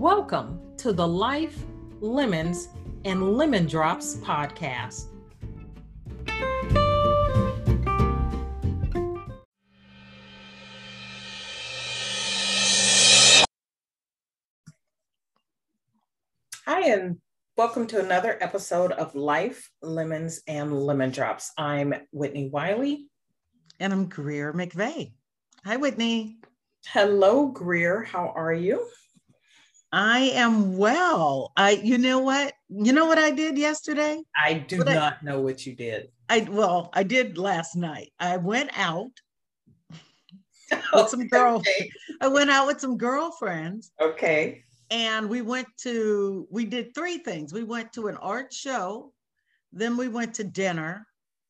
Welcome to the Life, Lemons, and Lemon Drops podcast. Hi, and welcome to another episode of Life, Lemons, and Lemon Drops. I'm Whitnie Wiley. And I'm Greer McVeigh. Hi, Whitnie. Hello, Greer. How are you? I am well. I, you know what? You know what I did yesterday? I do what not I, know what you did. I, well, I did last night. I went out with some girl. Okay. I went out with some girlfriends. Okay. And we went to, we did three things. We went to an art show, then we went to dinner,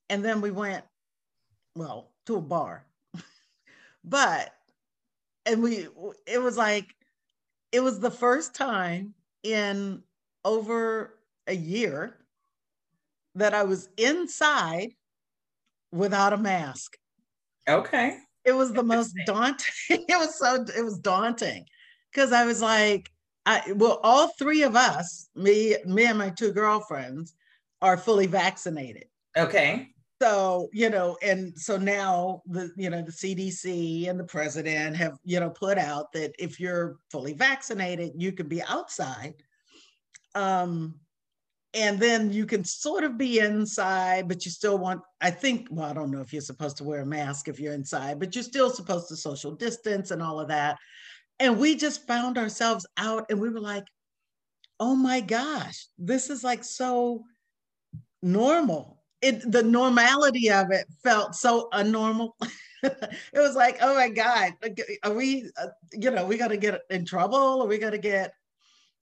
and then we went, well, to a bar. but, and we, it was like, it was the first time in over a year that I was inside without a mask. Okay. It was the most daunting. it was so it was daunting because I was like, I well, all three of us, me, me and my two girlfriends, are fully vaccinated. Okay so you know and so now the you know the cdc and the president have you know put out that if you're fully vaccinated you can be outside um and then you can sort of be inside but you still want i think well i don't know if you're supposed to wear a mask if you're inside but you're still supposed to social distance and all of that. And we just found ourselves out and we were like oh my gosh this is like so normal it the normality of it felt so unnormal. it was like, oh my God, are we, uh, you know, we got to get in trouble? Are we going to get,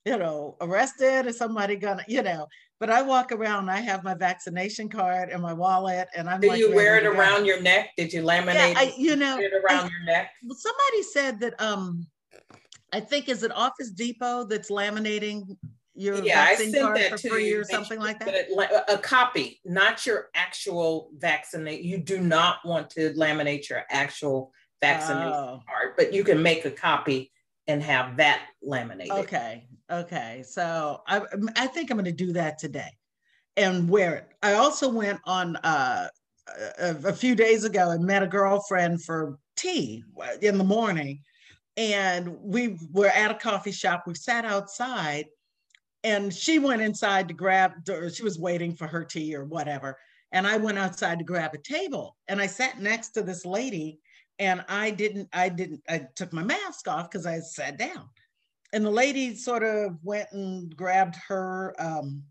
you know, arrested? Is somebody gonna, you know? But I walk around, I have my vaccination card and my wallet, and I'm. Did like, you wear it around your neck? Did you laminate yeah, I, you know, it around I, your neck? Somebody said that. Um, I think is it Office Depot that's laminating your yeah, vaccine I sent card that for free or something like that? A copy, not your actual vaccinate. You do not want to laminate your actual vaccination oh. card, but you can make a copy and have that laminated. Okay. Okay. So I, I think I'm going to do that today and wear it. I also went on uh, a, a few days ago and met a girlfriend for tea in the morning. And we were at a coffee shop. We sat outside and she went inside to grab she was waiting for her tea or whatever and i went outside to grab a table and i sat next to this lady and i didn't i didn't i took my mask off because i sat down and the lady sort of went and grabbed her um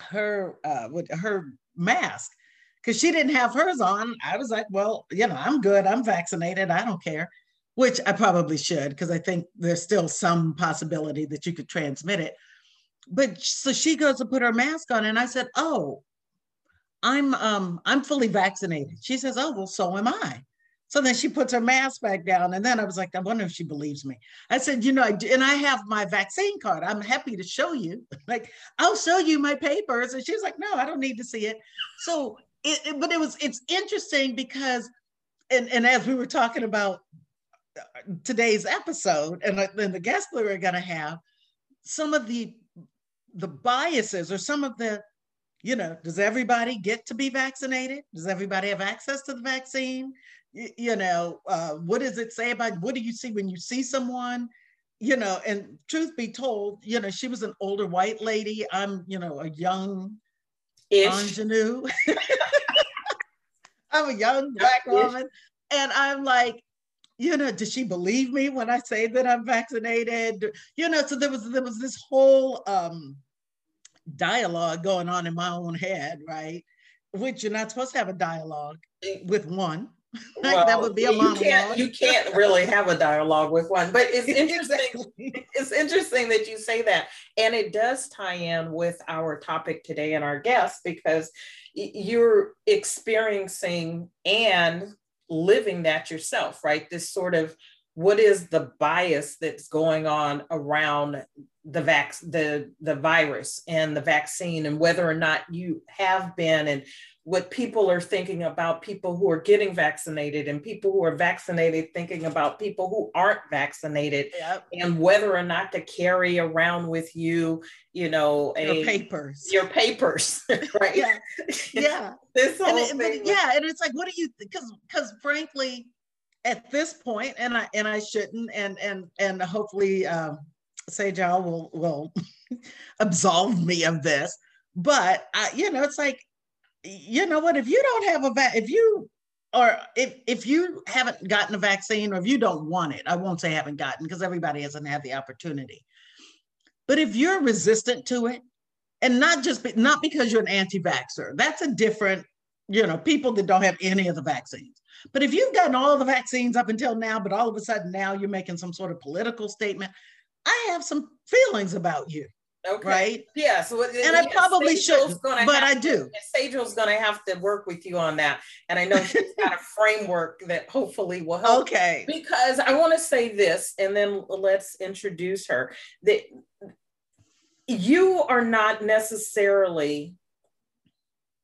her uh with her mask because she didn't have hers on. I was like well you know i'm good i'm vaccinated i don't care which i probably should because i think there's still some possibility that you could transmit it but so she goes to put her mask on and i said oh i'm um i'm fully vaccinated. She says oh well so am i. So then she puts her mask back down and then i was like i wonder if she believes me. I said you know I and i have my vaccine card. I'm happy to show you. Like i'll show you my papers. And she's like no i don't need to see it. So it, it but it was it's interesting because and, and as we were talking about uh, today's episode and, uh, and the guest we were going to have some of the the biases or some of the, you know, does everybody get to be vaccinated? Does everybody have access to the vaccine? You, you know, uh, what does it say about what do you see when you see someone? you know, and truth be told, you know, she was an older white lady. I'm, you know, a young ingenue. I'm a young black woman. And I'm like, you know, does she believe me when I say that I'm vaccinated? You know, so there was there was this whole um dialogue going on in my own head, right? Which you're not supposed to have a dialogue with one. Well, that would be a you monologue. Can't, you can't really have a dialogue with one, but it's interesting. exactly. It's interesting that you say that, and it does tie in with our topic today and our guest because you're experiencing and living that yourself, right? This sort of what is the bias that's going on around the vac the the virus and the vaccine and whether or not you have been and what people are thinking about people who are getting vaccinated and people who are vaccinated thinking about people who aren't vaccinated yep. and whether or not to carry around with you you know a, your papers. your papers right? Yeah. Yeah. This whole and, thing. but, yeah and it's like what do you because because frankly at this point and i and i shouldn't and and and hopefully um Sejal will will absolve me of this but I, you know it's like you know what? If you don't have a vac, if you or if if you haven't gotten a vaccine or if you don't want it, I won't say haven't gotten because everybody hasn't had the opportunity. But if you're resistant to it, and not just be, not because you're an anti-vaxxer, that's a different, you know, people that don't have any of the vaccines. But if you've gotten all the vaccines up until now, but all of a sudden now you're making some sort of political statement, I have some feelings about you. Okay. Right. Yeah. So and yeah, I probably should, but I do. Sejal's going to have to work with you on that, and I know she's got a framework that hopefully will help. Okay. Because I want to say this, and then let's introduce her. That you are not necessarily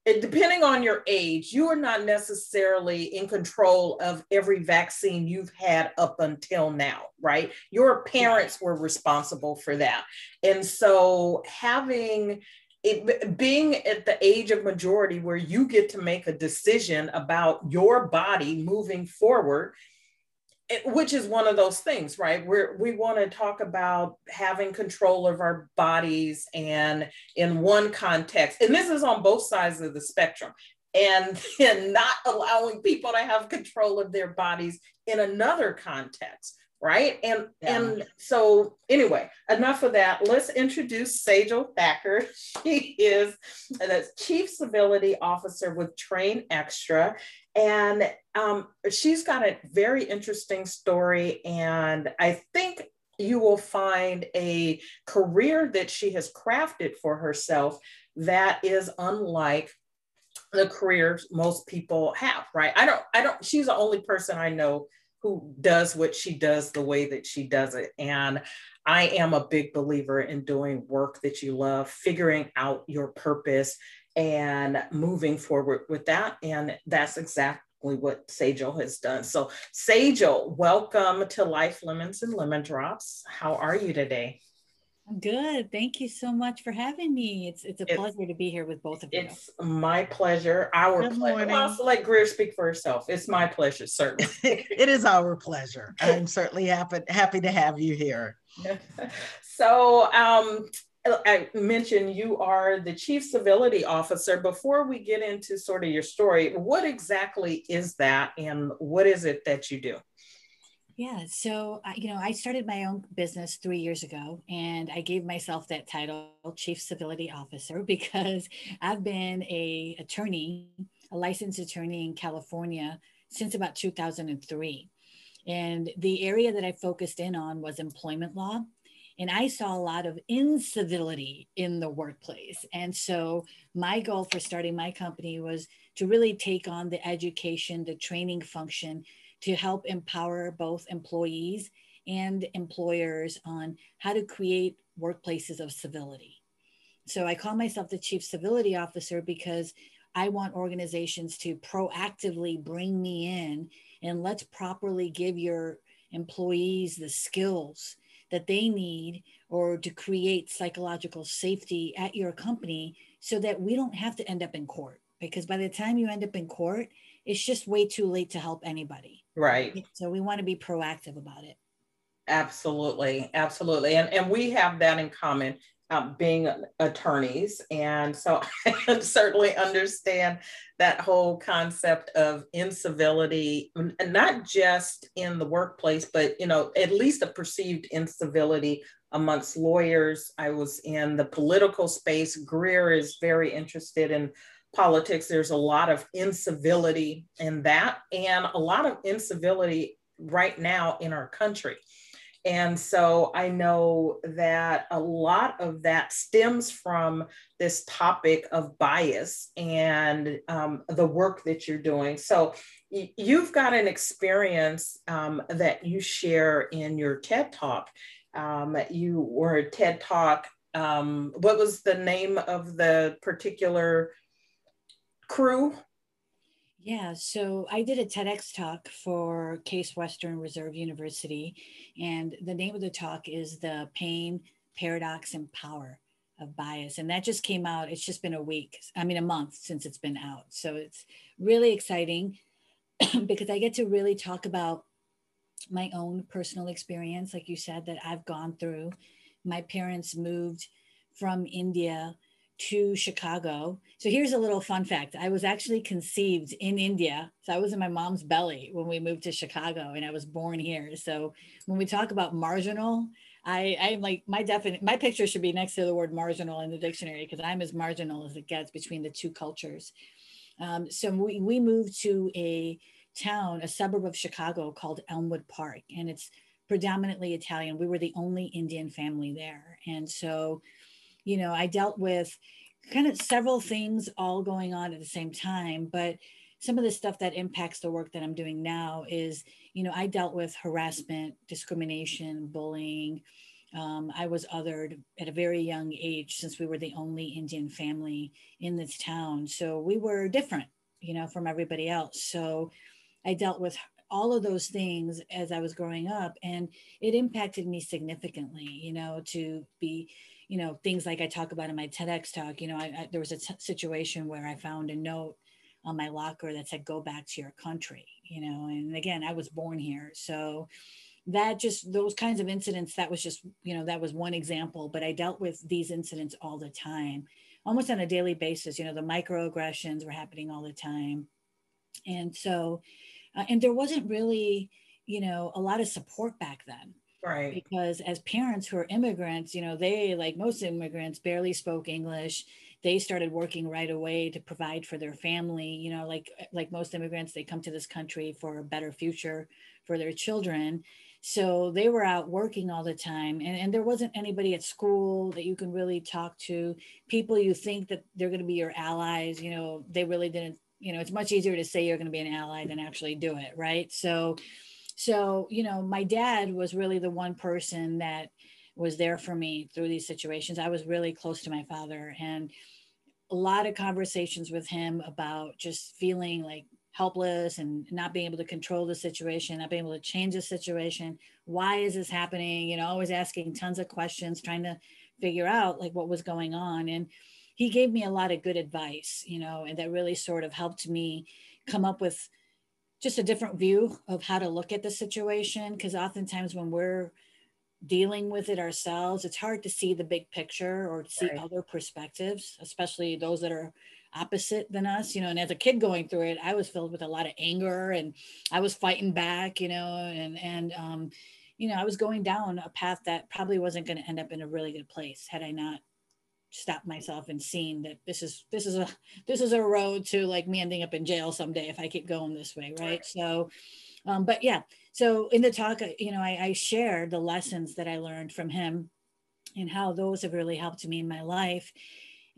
it, depending on your age, you are not necessarily in control of every vaccine you've had up until now, right? Your parents were responsible for that. And so having it, being at the age of majority where you get to make a decision about your body moving forward which is one of those things, right? Where we want to talk about having control of our bodies and in one context, and this is on both sides of the spectrum, and then not allowing people to have control of their bodies in another context, right? And yeah. and so anyway, enough of that. Let's introduce Sejal Thakkar. She is the Chief Civility Officer with Train Extra. And um, she's got a very interesting story. And I think you will find a career that she has crafted for herself that is unlike the careers most people have, right? I don't, I don't, she's the only person I know who does what she does the way that she does it. And I am a big believer in doing work that you love, figuring out your purpose and moving forward with that. And that's exactly what Sejal has done. So, Sejal, welcome to Life Lemons and Lemon Drops. How are you today? I'm good. Thank you so much for having me. It's it's a it's, pleasure to be here with both of you. It's my pleasure. Our good pleasure. I'll also let Greer speak for herself. It's my pleasure, certainly. it is our pleasure. I'm certainly happy happy to have you here. so um I mentioned you are the chief civility officer. Before we get into sort of your story, what exactly is that and what is it that you do? Yeah, so uh, you know, I started my own business three years ago, and I gave myself that title, Chief Civility Officer, because I've been a attorney, a licensed attorney in California since about 2003, and the area that I focused in on was employment law, and I saw a lot of incivility in the workplace. And so my goal for starting my company was to really take on the education, the training function to help empower both employees and employers on how to create workplaces of civility. So I call myself the chief civility officer because I want organizations to proactively bring me in and let's properly give your employees the skills that they need or to create psychological safety at your company so that we don't have to end up in court because by the time you end up in court it's just way too late to help anybody right so we want to be proactive about it Absolutely, absolutely, and and we have that in common. Um, being attorneys. And so I certainly understand that whole concept of incivility, not just in the workplace, but you know, at least a perceived incivility amongst lawyers. I was in the political space. Greer is very interested in politics. There's a lot of incivility in that, and a lot of incivility right now in our country. And so I know that a lot of that stems from this topic of bias and um, the work that you're doing. So you've got an experience um, that you share in your TED Talk. Um, you were a TED Talk. Um, what was the name of the particular crew? Yeah, so I did a TEDx talk for Case Western Reserve University, and the name of the talk is The Pain, Paradox, and Power of Bias. And that just came out, it's just been a week, I mean, a month since it's been out. So it's really exciting because I get to really talk about my own personal experience, like you said, that I've gone through. My parents moved from India to Chicago. So here's a little fun fact. I was actually conceived in India. So I was in my mom's belly when we moved to Chicago and I was born here. So when we talk about marginal, I, I'm like my definite my picture should be next to the word marginal in the dictionary because I'm as marginal as it gets between the two cultures. Um, so we, we moved to a town, a suburb of Chicago called Elmwood Park, and it's predominantly Italian. We were the only Indian family there. And so you know, I dealt with kind of several things all going on at the same time, but some of the stuff that impacts the work that I'm doing now is, you know, I dealt with harassment, discrimination, bullying. Um, I was othered at a very young age since we were the only Indian family in this town. So we were different, you know, from everybody else. So I dealt with all of those things as I was growing up, and it impacted me significantly, you know, to be you know things like i talk about in my tedx talk you know I, I, there was a t- situation where i found a note on my locker that said go back to your country you know and again i was born here. So that just those kinds of incidents that was just you know that was one example but i dealt with these incidents all the time almost on a daily basis. You know the microaggressions were happening all the time. And so uh, and there wasn't really you know a lot of support back then Right. Because as parents who are immigrants, you know, they, like most immigrants, barely spoke English. They started working right away to provide for their family. You know, like eh, like most immigrants, they come to this country for a better future for their children. So they were out working all the time, and, and there wasn't anybody at school that you can really talk to. People you think that they're going to be your allies, you know, they really didn't. You know, it's much easier to say you're going to be an ally than actually do it, right? So so, you know, my dad was really the one person that was there for me through these situations. I was really close to my father and a lot of conversations with him about just feeling like helpless and not being able to control the situation, not being able to change the situation. Why is this happening? You know, always asking tons of questions, trying to figure out like what was going on. And he gave me a lot of good advice, you know, and that really sort of helped me come up with just a different view of how to look at the situation because oftentimes when we're dealing with it ourselves it's hard to see the big picture or see right. other perspectives especially those that are opposite than us you know and as a kid going through it i was filled with a lot of anger and i was fighting back you know and and um you know i was going down a path that probably wasn't going to end up in a really good place had i not stop myself and seeing that this is this is a this is a road to like me ending up in jail someday if I keep going this way, right? So, um, but yeah. So in the talk, uh, you know, I, I shared the lessons that I learned from him and how those have really helped me in my life.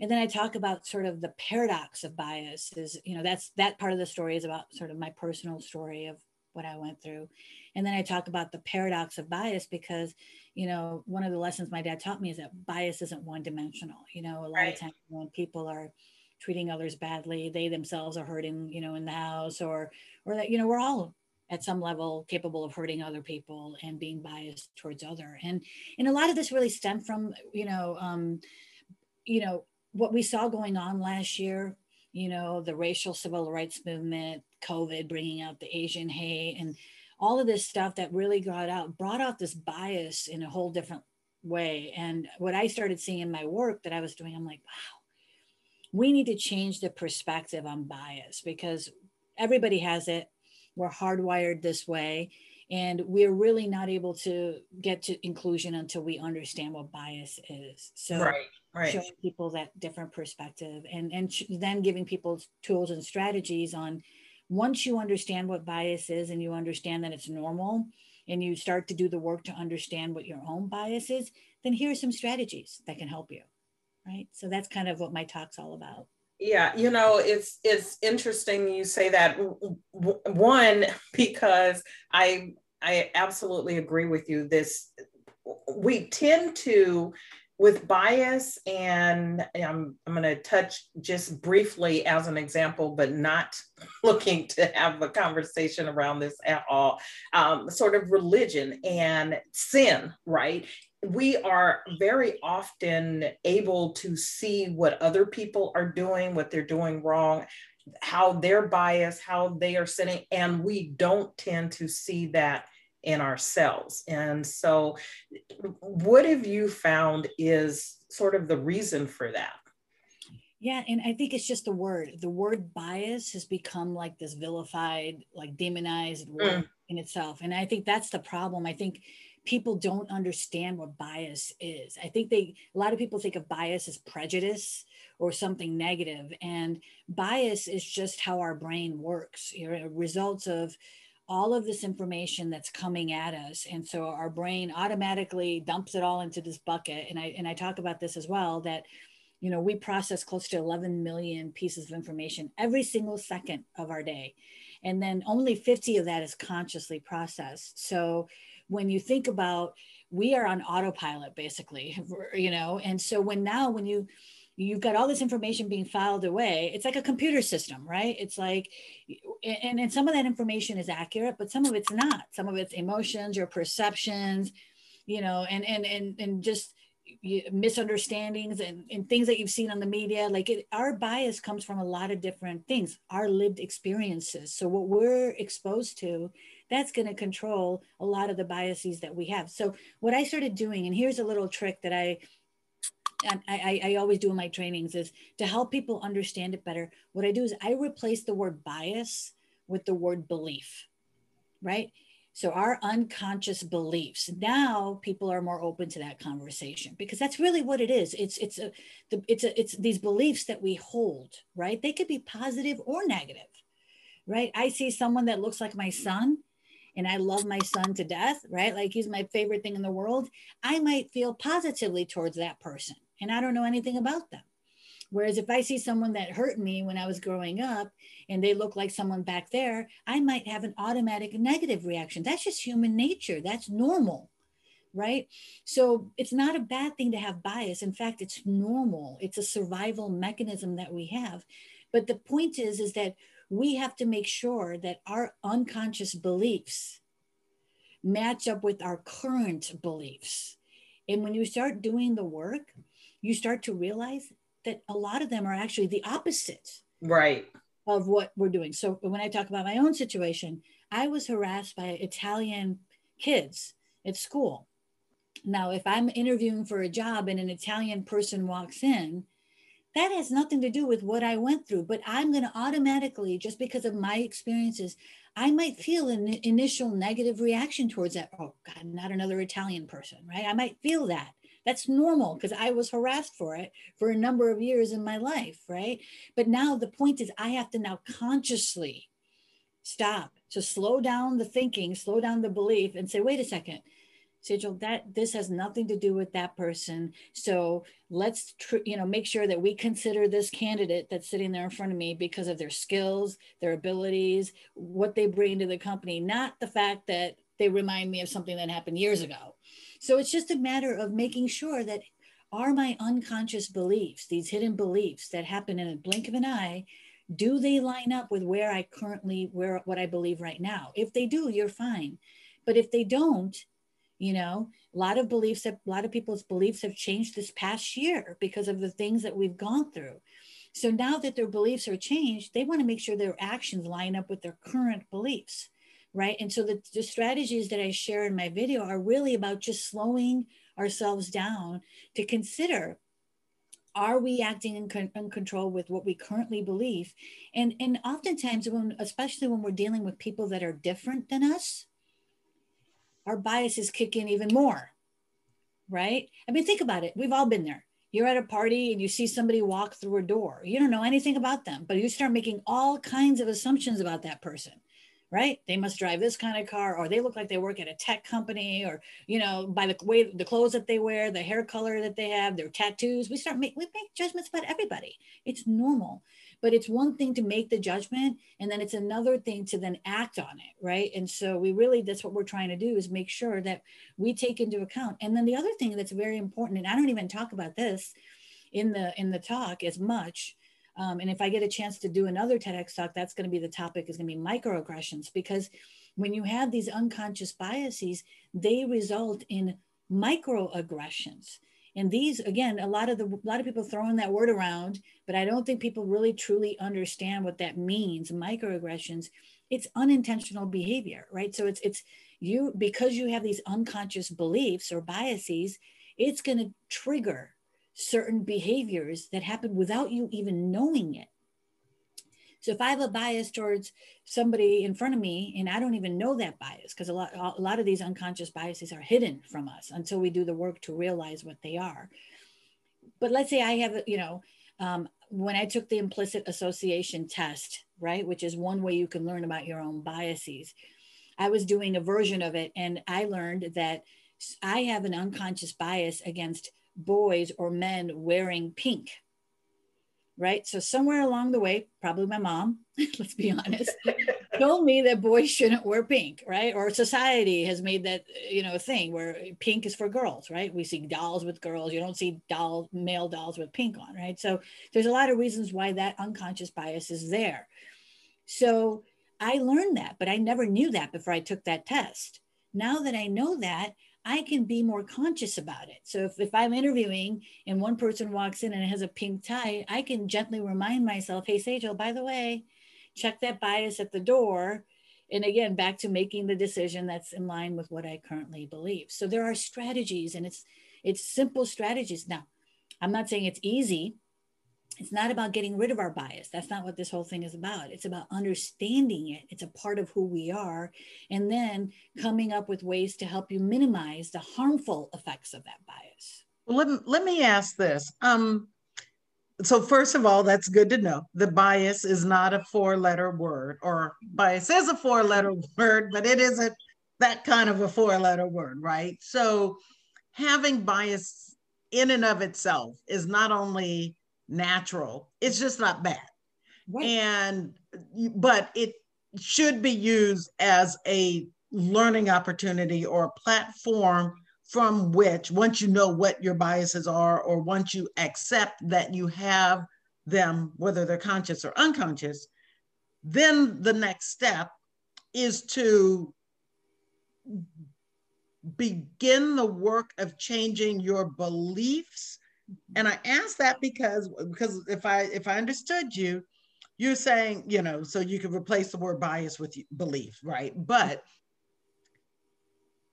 And then I talk about sort of the paradox of bias is, you know, that's that part of the story is about sort of my personal story of what I went through. And then I talk about the paradox of bias because, you know, one of the lessons my dad taught me is that bias isn't one dimensional. You know, a lot right. of times when people are treating others badly, they themselves are hurting, you know, in the house or, or that, you know, we're all at some level capable of hurting other people and being biased towards other. And, and a lot of this really stemmed from, you know, um, you know, what we saw going on last year you know, the racial civil rights movement, COVID bringing out the Asian hate, and all of this stuff that really got out brought out this bias in a whole different way. And what I started seeing in my work that I was doing, I'm like, wow, we need to change the perspective on bias because everybody has it. We're hardwired this way. And we're really not able to get to inclusion until we understand what bias is. So, right, right. showing people that different perspective and, and then giving people tools and strategies on once you understand what bias is and you understand that it's normal and you start to do the work to understand what your own bias is, then here are some strategies that can help you. Right. So that's kind of what my talk's all about. Yeah, you know, it's it's interesting you say that one because I I absolutely agree with you this we tend to with bias and I'm, I'm going to touch just briefly as an example but not looking to have a conversation around this at all. Um, sort of religion and sin right? We are very often able to see what other people are doing what they're doing wrong how they're biased how they are sinning and we don't tend to see that in ourselves. And so, what have you found is sort of the reason for that? Yeah, and I think it's just the word. The word bias has become like this vilified, like demonized word mm. in itself. And I think that's the problem. I think people don't understand what bias is. I think they a lot of people think of bias as prejudice or something negative and bias is just how our brain works. You know, results of all of this information that's coming at us and so our brain automatically dumps it all into this bucket and i and i talk about this as well that you know we process close to 11 million pieces of information every single second of our day and then only 50 of that is consciously processed. So when you think about we are on autopilot basically you know and so when now when you you've got all this information being filed away. It's like a computer system right? It's like and, and some of that information is accurate but some of it's not. Some of it's emotions your perceptions you know and and and, and just misunderstandings and, and things that you've seen on the media. Like it, our bias comes from a lot of different things our lived experiences. So what we're exposed to that's going to control a lot of the biases that we have. So what i started doing and here's a little trick that i I, I, always do in my trainings is to help people understand it better. What I do is I replace the word bias with the word belief, right? So our unconscious beliefs. Now people are more open to that conversation because that's really what it is. It's it's a the, it's a, it's these beliefs that we hold, right? They could be positive or negative, right? I see someone that looks like my son and I love my son to death, right? Like he's my favorite thing in the world. I might feel positively towards that person and I don't know anything about them. Whereas if I see someone that hurt me when I was growing up and they look like someone back there, I might have an automatic negative reaction. That's just human nature. That's normal, right? So it's not a bad thing to have bias. In fact, it's normal. It's a survival mechanism that we have. But the point is, is that we have to make sure that our unconscious beliefs match up with our current beliefs. And when you start doing the work, you start to realize that a lot of them are actually the opposite right. of what we're doing. So when i talk about my own situation i was harassed by italian kids at school. Now if i'm interviewing for a job and an italian person walks in that has nothing to do with what i went through but i'm going to automatically just because of my experiences i might feel an initial negative reaction towards that. Oh god not another italian person right? I might feel that that's normal because I was harassed for it for a number of years in my life, right? But now the point is, I have to now consciously stop to slow down the thinking, slow down the belief, and say, wait a second. Sejal, that this has nothing to do with that person. So let's, tr- you know, make sure that we consider this candidate that's sitting there in front of me because of their skills, their abilities, what they bring to the company, not the fact that they remind me of something that happened years ago. So it's just a matter of making sure that are my unconscious beliefs, these hidden beliefs that happen in a blink of an eye, do they line up with where I currently, where what I believe right now? If they do, you're fine. But if they don't, you know, a lot of beliefs that a lot of people's beliefs have changed this past year because of the things that we've gone through. So now that their beliefs are changed, they want to make sure their actions line up with their current beliefs. Right? And so the, the strategies that I share in my video are really about just slowing ourselves down to consider are we acting in, con- in, control with what we currently believe? And and oftentimes when especially when we're dealing with people that are different than us our biases kick in even more right? I mean think about it. We've all been there. You're at a party and you see somebody walk through a door. You don't know anything about them but you start making all kinds of assumptions about that person right? They must drive this kind of car, or they look like they work at a tech company, or you know, by the way the clothes that they wear, the hair color that they have, their tattoos. We start make we make judgments about everybody. It's normal, but it's one thing to make the judgment, and then it's another thing to then act on it, right? And so we really that's what we're trying to do is make sure that we take into account. And then the other thing that's very important, and I don't even talk about this in the in the talk as much um, and if I get a chance to do another TEDx talk, that's going to be the topic is going to be microaggressions because when you have these unconscious biases, they result in microaggressions. And these, again, a lot of the a lot of people throwing that word around, but I don't think people really truly understand what that means. Microaggressions, it's unintentional behavior, right? So it's it's you because you have these unconscious beliefs or biases, it's going to trigger certain behaviors that happen without you even knowing it. So if I have a bias towards somebody in front of me and I don't even know that bias, because a lot, a lot of these unconscious biases are hidden from us until we do the work to realize what they are. But let's say I have, you know, um, when I took the implicit association test, right, which is one way you can learn about your own biases, I was doing a version of it and I learned that I have an unconscious bias against boys or men wearing pink right? So somewhere along the way probably my mom let's be honest told me that boys shouldn't wear pink right? Or society has made that you know thing where pink is for girls right? We see dolls with girls. You don't see doll male dolls with pink on right? So there's a lot of reasons why that unconscious bias is there. So i learned that but i never knew that before i took that test. Now that i know that I can be more conscious about it. So if, if I'm interviewing and one person walks in and has a pink tie, I can gently remind myself, hey, Sejal, oh, by the way, check that bias at the door. And again, back to making the decision that's in line with what I currently believe. So there are strategies and it's it's simple strategies. Now, I'm not saying it's easy it's not about getting rid of our bias. That's not what this whole thing is about. It's about understanding it. It's a part of who we are. And then coming up with ways to help you minimize the harmful effects of that bias. Well, let, let me ask this. Um, so, first of all, that's good to know. The bias is not a four letter word, or bias is a four letter word, but it isn't that kind of a four letter word, right? So, having bias in and of itself is not only natural. It's just not bad. Right. And but it should be used as a learning opportunity or a platform from which once you know what your biases are or once you accept that you have them whether they're conscious or unconscious then the next step is to begin the work of changing your beliefs and I ask that because because if I if I understood you, you're saying, you know, so you could replace the word bias with belief, right? But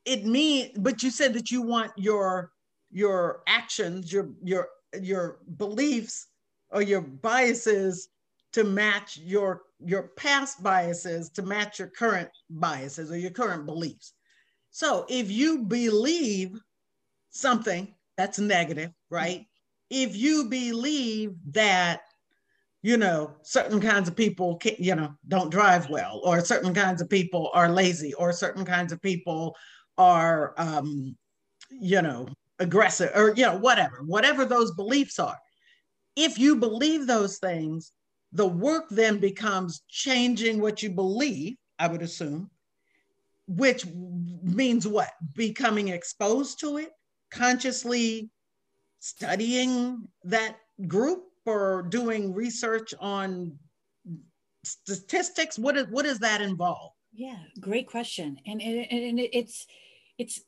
it means but you said that you want your your actions, your your your beliefs or your biases to match your your past biases to match your current biases or your current beliefs. So if you believe something that's negative, right? If you believe that, you know, certain kinds of people, can, you know, don't drive well, or certain kinds of people are lazy, or certain kinds of people are, um, you know, aggressive, or, you know, whatever, whatever those beliefs are. If you believe those things, the work then becomes changing what you believe, I would assume, which means what? Becoming exposed to it, consciously studying that group or doing research on statistics? What, is, what does that involve? Yeah, great question. And, and, and it's, it's,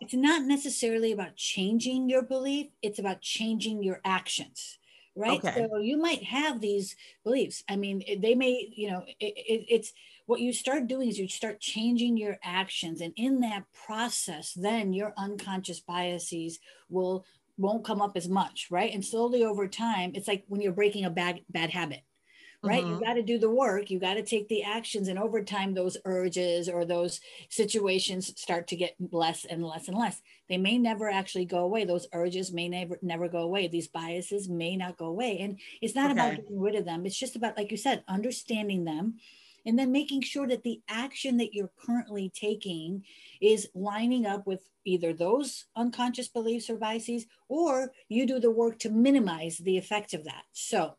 it's not necessarily about changing your belief, it's about changing your actions right okay. so you might have these beliefs i mean they may you know it, it, it's what you start doing is you start changing your actions and in that process then your unconscious biases will won't come up as much right? And slowly over time it's like when you're breaking a bad bad habit right? Mm-hmm. you got to do the work you got to take the actions and over time those urges or those situations start to get less and less and less. They may never actually go away. Those urges may never never go away. These biases may not go away. And it's not okay. about getting rid of them. It's just about like you said understanding them and then making sure that the action that you're currently taking is lining up with either those unconscious beliefs or biases or you do the work to minimize the effect of that. So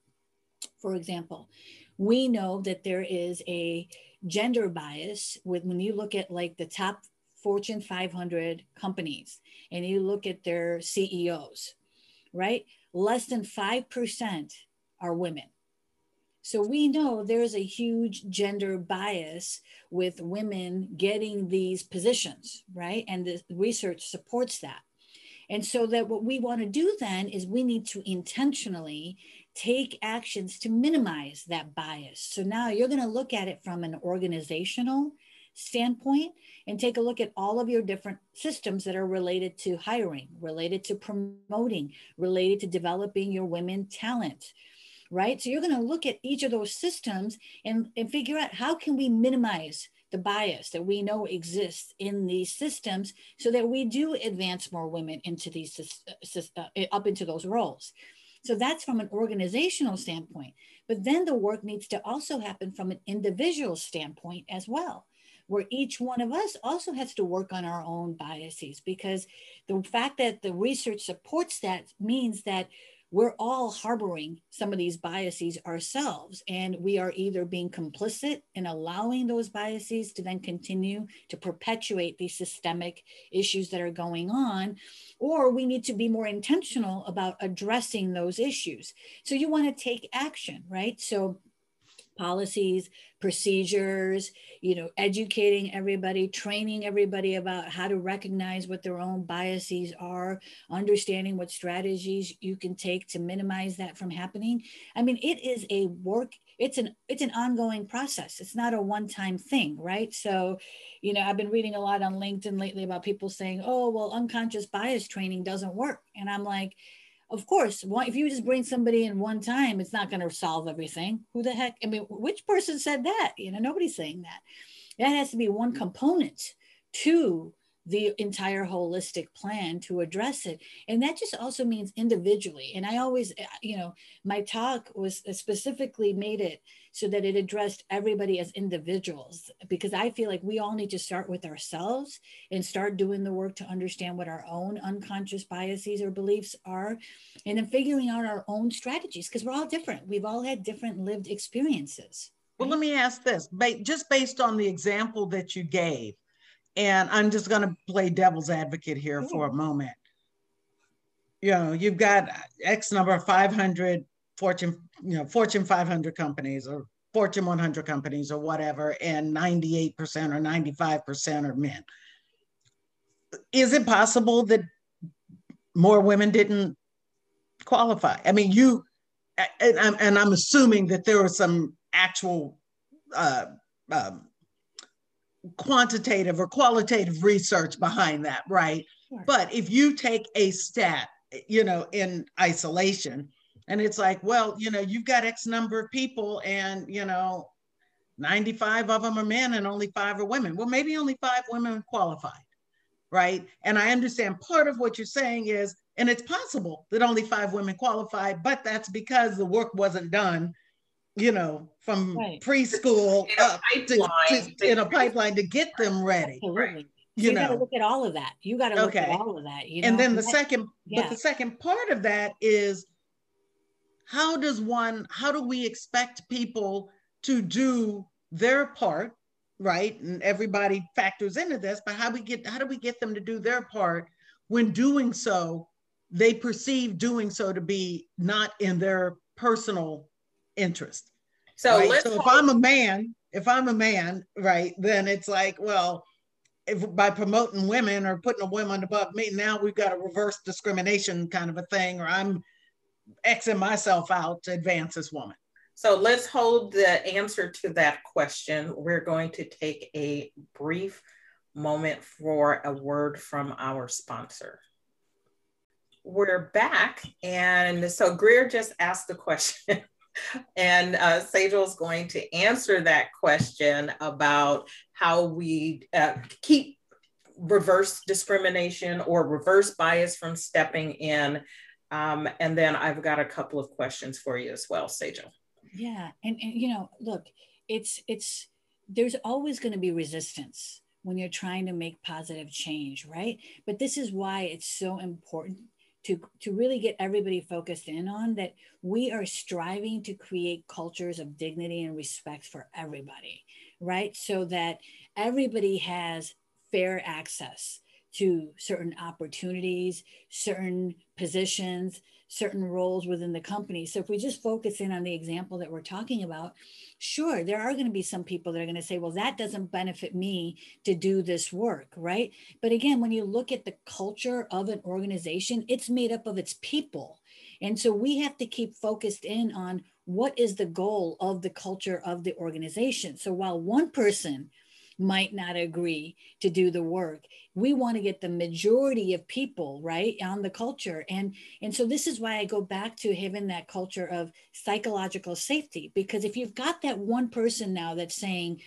for example we know that there is a gender bias with when you look at like the top fortune 500 companies and you look at their ceos right? Less than 5% are women so we know there's a huge gender bias with women getting these positions, right? And the research supports that. And so that what we want to do then is we need to intentionally take actions to minimize that bias. So now you're going to look at it from an organizational standpoint and take a look at all of your different systems that are related to hiring, related to promoting, related to developing your women talent, right? So you're going to look at each of those systems and, and figure out how can we minimize the bias that we know exists in these systems so that we do advance more women into these uh, uh, up into those roles. So that's from an organizational standpoint. But then the work needs to also happen from an individual standpoint as well where each one of us also has to work on our own biases because the fact that the research supports that means that we're all harboring some of these biases ourselves. And we are either being complicit in allowing those biases to then continue to perpetuate these systemic issues that are going on, or we need to be more intentional about addressing those issues. So you want to take action, right? So policies, procedures, you know, educating everybody, training everybody about how to recognize what their own biases are, understanding what strategies you can take to minimize that from happening. I mean, it is a work it's an it's an ongoing process. It's not a one time thing right? So you know i've been reading a lot on linkedin lately about people saying oh well unconscious bias training doesn't work. And i'm like of course, if you just bring somebody in one time, it's not going to solve everything. Who the heck? I mean, which person said that? You know, nobody's saying that. That has to be one component to the entire holistic plan to address it. And that just also means individually. And I always, uh, you know, my talk was uh, specifically made it so that it addressed everybody as individuals, because I feel like we all need to start with ourselves and start doing the work to understand what our own unconscious biases or beliefs are, and then figuring out our own strategies, because we're all different. We've all had different lived experiences. Well, let me ask this, just based on the example that you gave, and I'm just going to play devil's advocate here Ooh. for a moment. You know, you've got X number of 500 Fortune, you know, Fortune 500 companies or Fortune 100 companies or whatever, and 98% or 95% are men. Is it possible that more women didn't qualify? I mean, you, and I'm, and I'm assuming that there were some actual uh, um, quantitative or qualitative research behind that, right? Sure. But if you take a stat, you know, in isolation, and it's like, well, you know, you've got X number of people, and you know, 95 of them are men and only five are women. Well, maybe only five women qualified, right? And I understand part of what you're saying is, and it's possible that only five women qualified, but that's because the work wasn't done you know, from right. preschool up to, to, in a pipeline to get them ready. Absolutely. You, you got to look at all of that. You got to look okay. at all of that. You know? And then the second, yeah. but the second part of that is how does one, how do we expect people to do their part, right? And everybody factors into this, but how we get, how do we get them to do their part when doing so, they perceive doing so to be not in their personal interest. So, right? so if I'm a man, if I'm a man, right, then it's like, well, if by promoting women or putting a woman above me, now we've got a reverse discrimination kind of a thing, or I'm Xing myself out to advance this woman. So let's hold the answer to that question. We're going to take a brief moment for a word from our sponsor. We're back. And so Greer just asked the question. and uh, is going to answer that question about how we uh, keep reverse discrimination or reverse bias from stepping in. Um, and then I've got a couple of questions for you as well, Sejal. Yeah, and, and you know, look, it's it's there's always going to be resistance when you're trying to make positive change, right? But this is why it's so important to, to really get everybody focused in on that we are striving to create cultures of dignity and respect for everybody, right? So that everybody has fair access to certain opportunities, certain positions, certain roles within the company. So if we just focus in on the example that we're talking about, sure, there are going to be some people that are going to say, well, that doesn't benefit me to do this work, right? But again, when you look at the culture of an organization, it's made up of its people. And so we have to keep focused in on what is the goal of the culture of the organization. So while one person might not agree to do the work. We want to get the majority of people right on the culture. And and so this is why i go back to having that culture of psychological safety because if you've got that one person now that's saying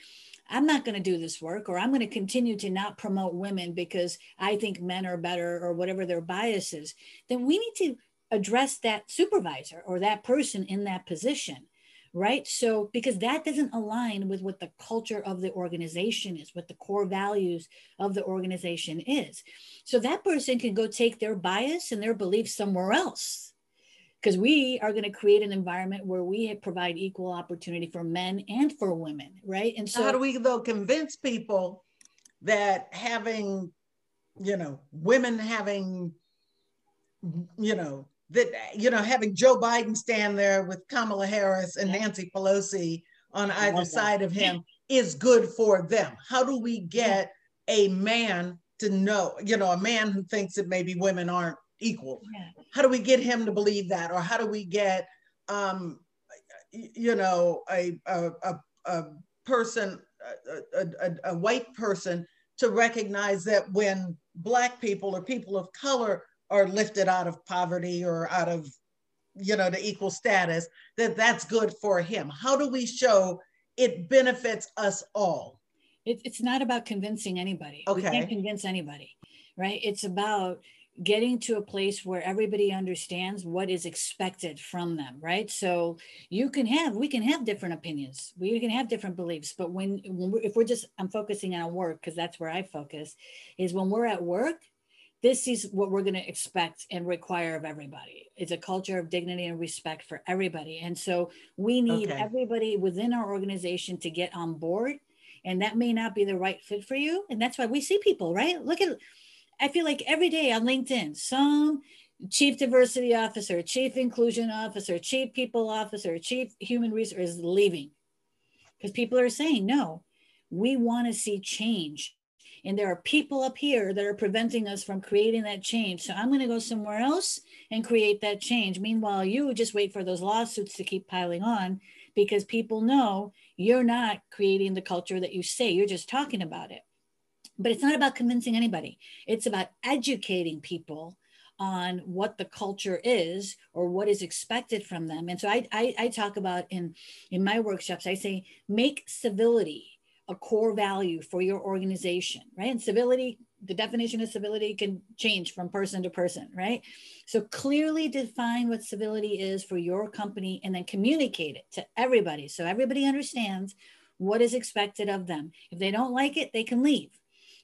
I'm not going to do this work, or I'm going to continue to not promote women because I think men are better, or whatever their bias is, then we need to address that supervisor or that person in that position right? So, because that doesn't align with what the culture of the organization is, what the core values of the organization is. So, that person can go take their bias and their beliefs somewhere else. Because we are going to create an environment where we provide equal opportunity for men and for women, right? And so, how do we though convince people that having, you know, women having, you know, that you know having Joe Biden stand there with Kamala Harris and Nancy Pelosi on either side of him is good for them. How do we get a man to know, you know, a man who thinks that maybe women aren't equal? How do we get him to believe that, or how do we get, um, you know, a a, a, a person, a, a, a white person, to recognize that when black people or people of color are lifted out of poverty or out of you know the equal status that that's good for him. How do we show it benefits us all? It, it's not about convincing anybody. Okay. we can't convince anybody right? It's about getting to a place where everybody understands what is expected from them right? So you can have we can have different opinions. We can have different beliefs but when, when we're, if we're just i'm focusing on work because that's where i focus is when we're at work this is what we're going to expect and require of everybody. It's a culture of dignity and respect for everybody. And so we need okay. everybody within our organization to get on board and that may not be the right fit for you. And that's why we see people right? Look at i feel like every day on linkedin some chief diversity officer chief inclusion officer chief people officer chief human resources leaving. Because people are saying no we want to see change and there are people up here that are preventing us from creating that change. So I'm going to go somewhere else and create that change. Meanwhile, you just wait for those lawsuits to keep piling on because people know you're not creating the culture that you say, you're just talking about it. But it's not about convincing anybody, it's about educating people on what the culture is or what is expected from them. And so I, I, I talk about in, in my workshops, I say, make civility a core value for your organization, right? And civility, the definition of civility can change from person to person, right? So clearly define what civility is for your company and then communicate it to everybody so everybody understands what is expected of them. If they don't like it, they can leave.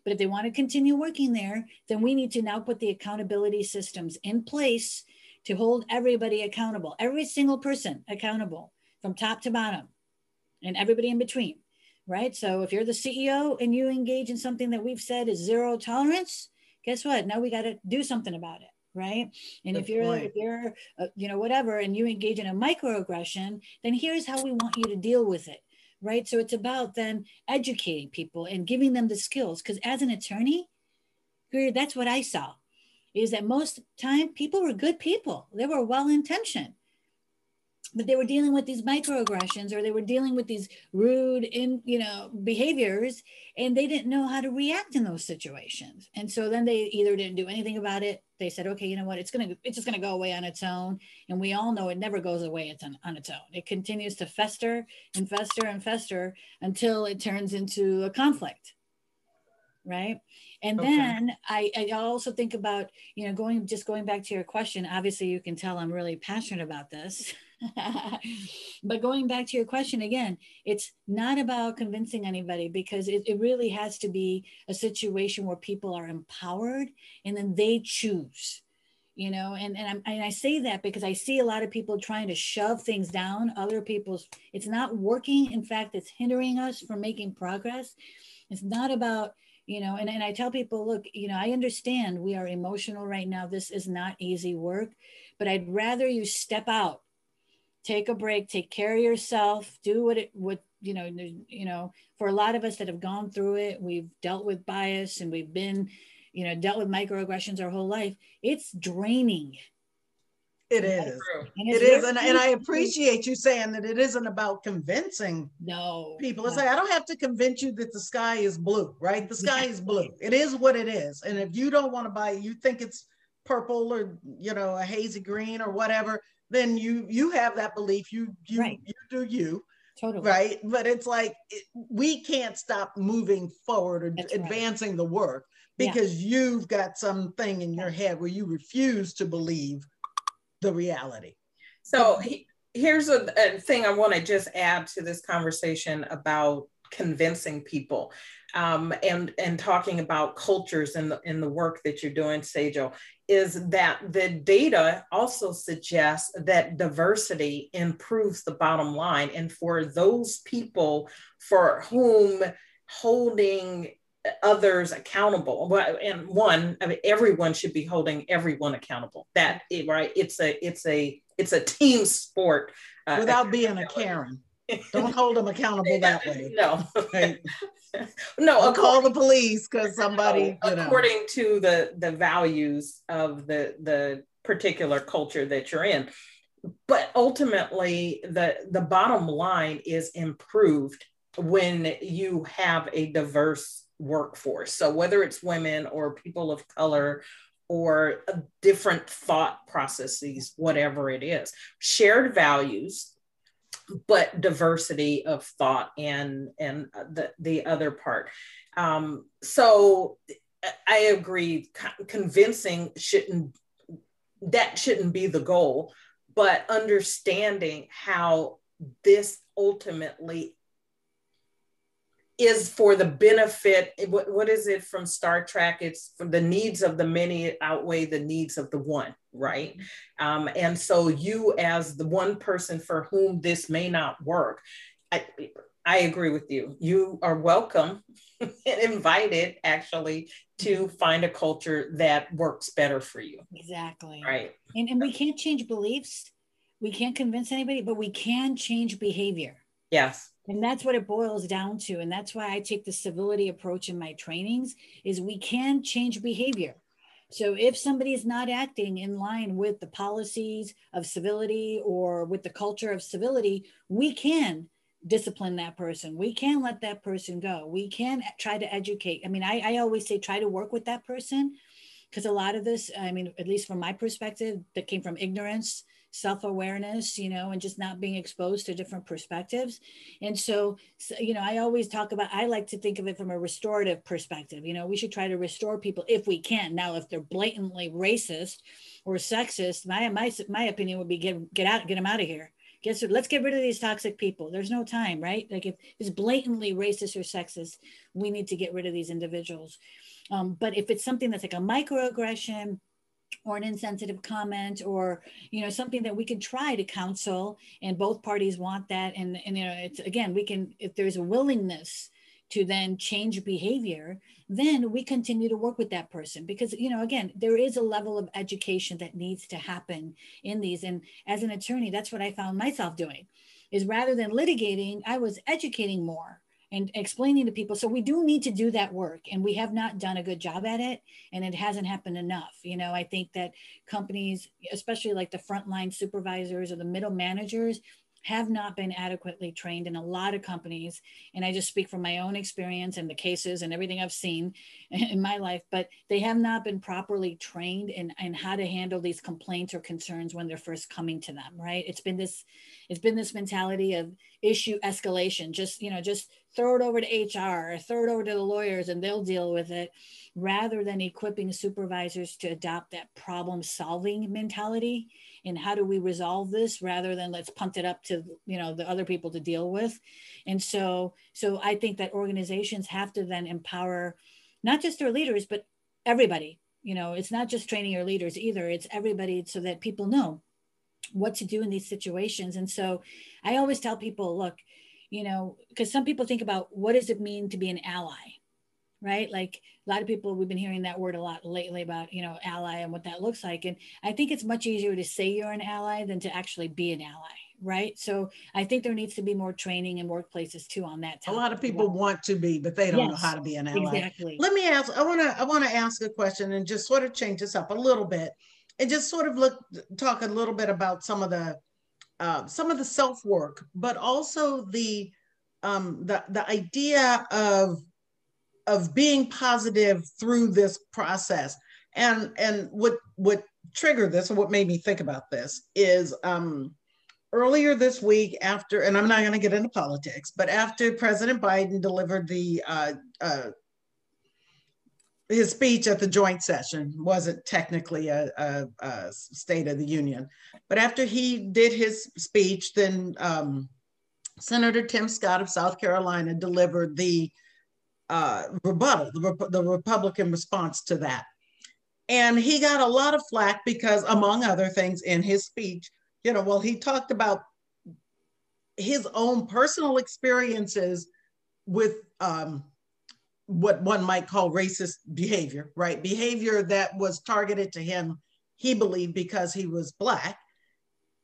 But if they want to continue working there, then we need to now put the accountability systems in place to hold everybody accountable, every single person accountable from top to bottom and everybody in between right? So if you're the CEO and you engage in something that we've said is zero tolerance, guess what? Now we got to do something about it, right? And Good if you're point. if you're uh, you know whatever and you engage in a microaggression, then here's how we want you to deal with it, right? So it's about then educating people and giving them the skills because as an attorney, that's what I saw is that most time people were good people. They were well intentioned but they were dealing with these microaggressions or they were dealing with these rude in you know behaviors and they didn't know how to react in those situations. And so then they either didn't do anything about it. They said okay you know what? It's gonna it's just gonna go away on its own. And we all know it never goes away it's on, on its own. It continues to fester and fester and fester until it turns into a conflict right? And okay. then I, I also think about you know going just going back to your question obviously you can tell i'm really passionate about this but going back to your question again, it's not about convincing anybody because it, it really has to be a situation where people are empowered and then they choose you know and and, and i say that because i see a lot of people trying to shove things down other people's it's not working. In fact it's hindering us from making progress. It's not about you know and, and i tell people look you know i understand we are emotional right now. This is not easy work but i'd rather you step out take a break, take care of yourself, do what it would, you know, you know, for a lot of us that have gone through it, we've dealt with bias and we've been, you know, dealt with microaggressions our whole life. It's draining. It is. It is. And, and I appreciate you saying that it isn't about convincing no people. It's no. like I don't have to convince you that the sky is blue, right? The sky is blue. It is what it is. And if you don't want to buy it, you think it's purple or you know, a hazy green or whatever, then you you have that belief. You you right. you do you. Totally. Right. But it's like it, we can't stop moving forward or That's advancing right. the work because yeah. you've got something in your head where you refuse to believe the reality. So he, here's a, a thing I want to just add to this conversation about convincing people um, and and talking about cultures in the in the work that you're doing, Sejal, is that the data also suggests that diversity improves the bottom line, and for those people for whom holding others accountable and one I mean, everyone should be holding everyone accountable. That right it's a it's a it's a team sport uh, without being a karen. Don't hold them accountable that way. No. No, I'll call the police because somebody. No, according know. to the the values of the the particular culture that you're in, but ultimately the the bottom line is improved when you have a diverse workforce. So whether it's women or people of color or different thought processes, whatever it is, shared values but diversity of thought and and the the other part. Um, so I agree. Convincing shouldn't that shouldn't be the goal, but understanding how this ultimately is for the benefit what, what is it from star trek? It's for the needs of the many outweigh the needs of the one right? Um, and so you as the one person for whom this may not work i, I agree with you. You are welcome and invited actually to find a culture that works better for you. Exactly. Right. And, and we can't change beliefs. We can't convince anybody but we can change behavior. Yes and that's what it boils down to and that's why i take the civility approach in my trainings is we can change behavior. So if somebody is not acting in line with the policies of civility or with the culture of civility we can discipline that person. We can let that person go. We can try to educate. I mean i, I always say try to work with that person because a lot of this i mean at least from my perspective that came from ignorance self-awareness you know and just not being exposed to different perspectives and so, so, you know i always talk about i like to think of it from a restorative perspective you know we should try to restore people if we can now if they're blatantly racist or sexist my my, my opinion would be get get out get them out of here Guess what? Let's get rid of these toxic people. There's no time, right? Like if it's blatantly racist or sexist, we need to get rid of these individuals. Um, but if it's something that's like a microaggression, or an insensitive comment or you know something that we can try to counsel and both parties want that. And, and you know it's again we can if there's a willingness to then change behavior then we continue to work with that person because you know again there is a level of education that needs to happen in these. And as an attorney that's what i found myself doing is rather than litigating i was educating more and explaining to people. So we do need to do that work and we have not done a good job at it and it hasn't happened enough. You know, I think that companies, especially like the frontline supervisors or the middle managers, have not been adequately trained in a lot of companies. And I just speak from my own experience and the cases and everything I've seen in my life, but they have not been properly trained in, in how to handle these complaints or concerns when they're first coming to them, right? It's been this, it's been this mentality of issue escalation, just, you know, just throw it over to HR or throw it over to the lawyers and they'll deal with it rather than equipping supervisors to adopt that problem solving mentality. And how do we resolve this rather than let's punt it up to you know the other people to deal with? And so so i think that organizations have to then empower not just their leaders but everybody. You know it's not just training your leaders either. It's everybody so that people know what to do in these situations. And so i always tell people look you know because some people think about what does it mean to be an ally right? Like a lot of people we've been hearing that word a lot lately about you know ally and what that looks like. And i think it's much easier to say you're an ally than to actually be an ally right? So i think there needs to be more training in workplaces too on that a lot of people well. want to be but they don't yes, know how to be an ally. exactly. Let me ask i want to i want to ask a question and just sort of change this up a little bit and just sort of look talk a little bit about some of the uh, some of the self work but also the um the the idea of of being positive through this process. And and what what triggered this and what made me think about this is um, earlier this week after, and I'm not going to get into politics, but after President Biden delivered the uh, uh, his speech at the joint session wasn't technically a, a, a, State of the Union, but after he did his speech, then um, Senator Tim Scott of South Carolina delivered the uh, rebuttal, the, the Republican response to that. And he got a lot of flack because, among other things, in his speech, you know, well, he talked about his own personal experiences with um, what one might call racist behavior, right? Behavior that was targeted to him, he believed, because he was Black.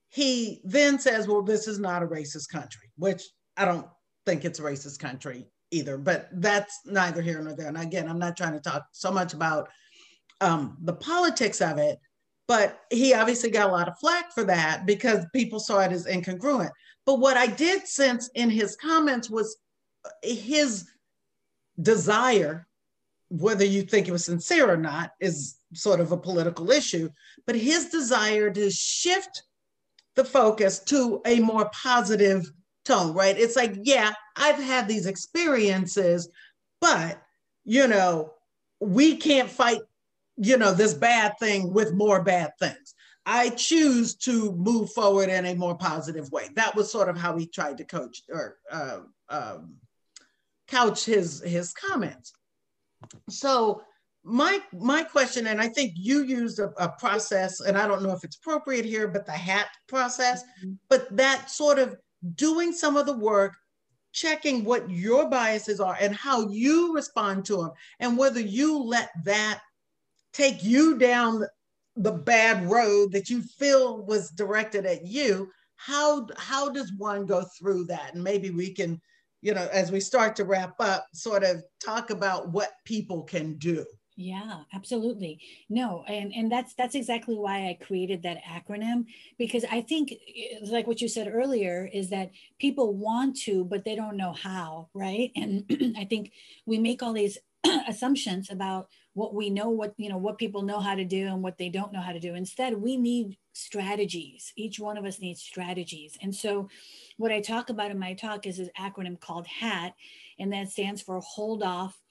He then says, well, this is not a racist country, which I don't think it's a racist country either, but that's neither here nor there. And again, I'm not trying to talk so much about um, the politics of it, but he obviously got a lot of flack for that because people saw it as incongruent. But what I did sense in his comments was his desire, whether you think it was sincere or not, is sort of a political issue, but his desire to shift the focus to a more positive tone, right? It's like, yeah, I've had these experiences, but, you know, we can't fight, you know, this bad thing with more bad things. I choose to move forward in a more positive way. That was sort of how he tried to coach or uh, um, couch his his comments. So my my question, and I think you used a, a, process, and I don't know if it's appropriate here, but the hat process, mm-hmm. but that sort of doing some of the work, checking what your biases are and how you respond to them, and whether you let that take you down the bad road that you feel was directed at you. How, how does one go through that? And maybe we can, you know, as we start to wrap up, sort of talk about what people can do. Yeah, absolutely. No, and and that's that's exactly why I created that acronym because I think eh, like what you said earlier is that people want to but they don't know how, right? And I think we make all these assumptions about what we know what you know what people know how to do and what they don't know how to do. Instead, we need strategies. Each one of us needs strategies. And so what I talk about in my talk is this acronym called HAT and that stands for hold off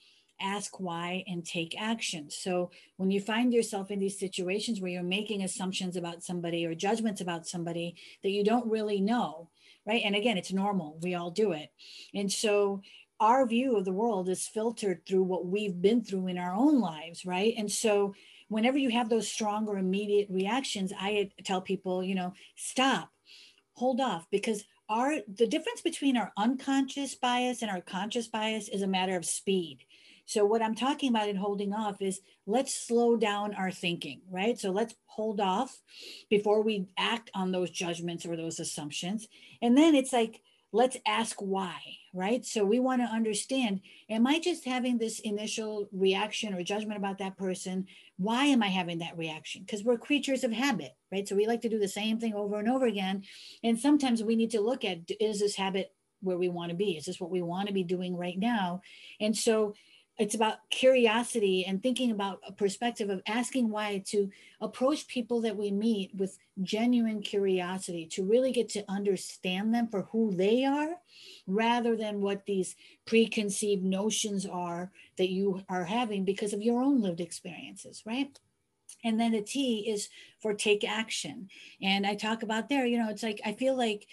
ask why, and take action. So when you find yourself in these situations where you're making assumptions about somebody or judgments about somebody that you don't really know, right? And again, it's normal, we all do it. And so our view of the world is filtered through what we've been through in our own lives, right? And so whenever you have those stronger immediate reactions, I tell people, you know, stop, hold off, because our the difference between our unconscious bias and our conscious bias is a matter of speed so, what I'm talking about in holding off is let's slow down our thinking, right? So, let's hold off before we act on those judgments or those assumptions. And then it's like, let's ask why, right? So we want to understand am I just having this initial reaction or judgment about that person? Why am I having that reaction? Because we're creatures of habit, right? So we like to do the same thing over and over again. And sometimes we need to look at is this habit where we want to be? Is this what we want to be doing right now? And so it's about curiosity and thinking about a perspective of asking why to approach people that we meet with genuine curiosity to really get to understand them for who they are rather than what these preconceived notions are that you are having because of your own lived experiences right? And then the t is for take action. And i talk about there you know it's like i feel like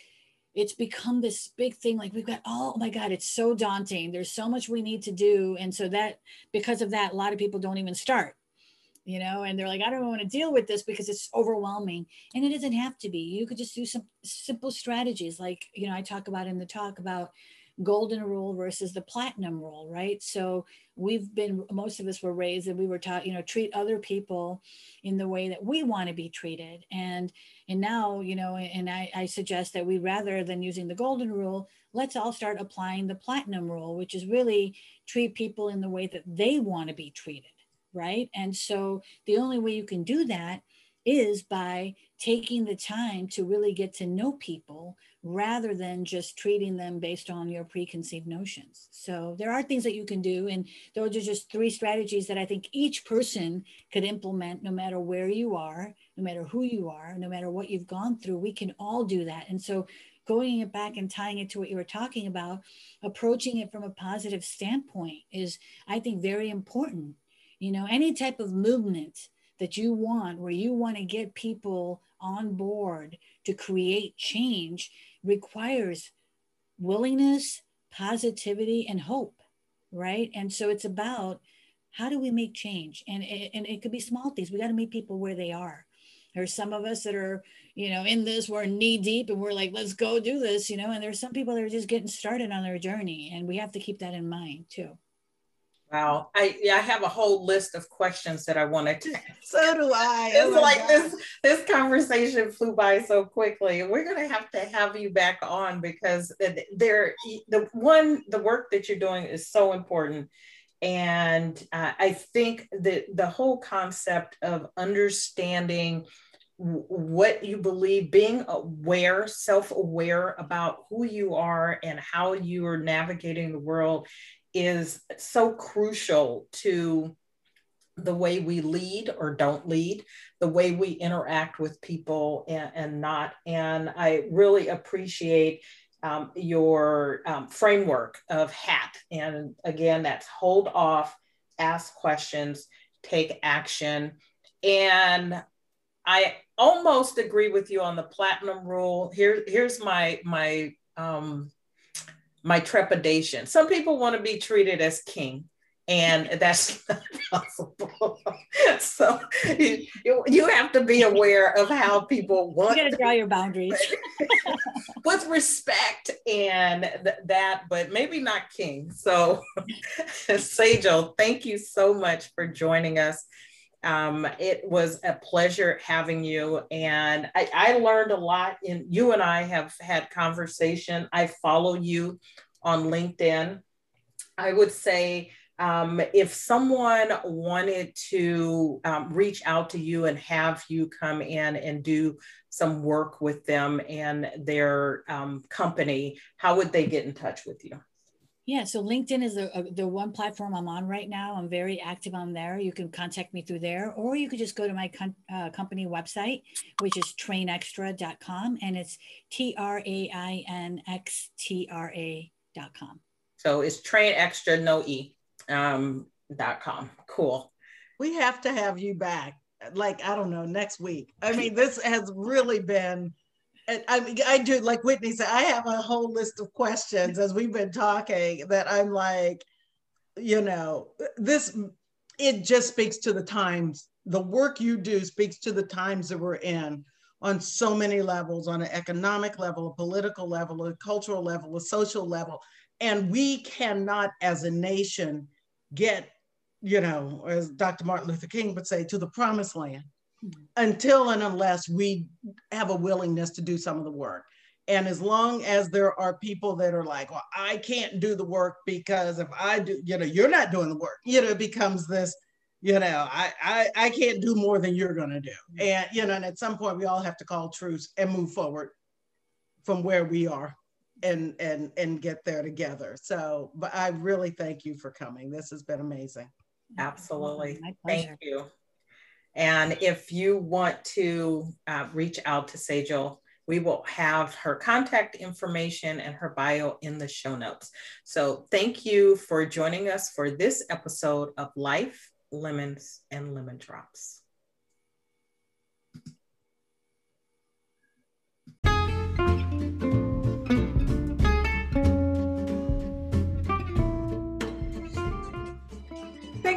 it's become this big thing like we've got oh my god it's so daunting. There's so much we need to do. And so that because of that a lot of people don't even start you know and they're like i don't want to deal with this because it's overwhelming. And it doesn't have to be. You could just do some simple strategies like you know i talk about in the talk about golden rule versus the platinum rule, right? So we've been, most of us were raised and we were taught, you know, treat other people in the way that we want to be treated. And and now, you know, and I, I suggest that we rather than using the golden rule, let's all start applying the platinum rule, which is really treat people in the way that they want to be treated, right? And so the only way you can do that is by taking the time to really get to know people rather than just treating them based on your preconceived notions. So there are things that you can do. And those are just three strategies that I think each person could implement no matter where you are, no matter who you are, no matter what you've gone through. We can all do that. And so going it back and tying it to what you were talking about, approaching it from a positive standpoint is, I think, very important. You know, any type of movement that you want, where you want to get people on board to create change, requires willingness, positivity, and hope, right? And so it's about how do we make change? And it, and it could be small things. We got to meet people where they are. There's some of us that are, you know, in this, we're knee deep and we're like, let's go do this, you know, and there's some people that are just getting started on their journey. And we have to keep that in mind too. Wow. I yeah, I have a whole list of questions that I wanted to So do I. It's oh like God. this this conversation flew by so quickly. We're gonna have to have you back on because there the one the work that you're doing is so important. And uh, I think that the whole concept of understanding what you believe, being aware, self aware about who you are and how you are navigating the world is so crucial to the way we lead or don't lead, the way we interact with people and, and not. And I really appreciate um, your um, framework of HAT. And again, that's hold off, ask questions, take action. And I almost agree with you on the platinum rule. Here, here's my my um, my trepidation. Some people want to be treated as king, and that's not possible. so you, you have to be aware of how people want. You got to draw your boundaries with respect and th- that, but maybe not king. So, Sejal, thank you so much for joining us. Um, it was a pleasure having you, and I, I learned a lot. In you and I have had conversation. I follow you on LinkedIn. I would say um, if someone wanted to um, reach out to you and have you come in and do some work with them and their um, company, how would they get in touch with you? Yeah, so LinkedIn is the, the one platform I'm on right now. I'm very active on there. You can contact me through there, or you could just go to my uh, company website, which is trainxtra.com, and it's T R A I N X T R A.com. So it's train extra, no E, um, dot com. Cool. We have to have you back, like, I don't know, next week. I mean, this has really been I I do like Whitnie said. I have a whole list of questions as we've been talking that I'm like, you know, this it just speaks to the times. The work you do speaks to the times that we're in on so many levels, on an economic level, a political level, a cultural level, a social level, and we cannot, as a nation, get, you know, as Dr. Martin Luther King would say, to the promised land until and unless we have a willingness to do some of the work. And as long as there are people that are like, well, I can't do the work because if I do, you know, you're not doing the work, you know, it becomes this, you know, I I, I can't do more than you're gonna do. Mm-hmm. And you know, and at some point we all have to call truce and move forward from where we are and and and get there together. So, but I really thank you for coming. This has been amazing. Absolutely. Thank you. And if you want to uh, reach out to Sejal, we will have her contact information and her bio in the show notes. So thank you for joining us for this episode of Life, Lemons, and Lemon Drops.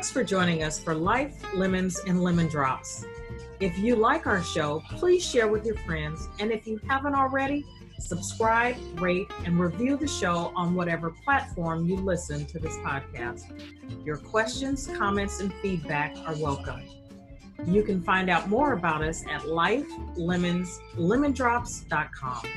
Thanks for joining us for Life, Lemons, and Lemon Drops. If you like our show, please share with your friends. And if you haven't already, subscribe, rate, and review the show on whatever platform you listen to this podcast. Your questions, comments, and feedback are welcome. You can find out more about us at lifelemonslemondrops.com.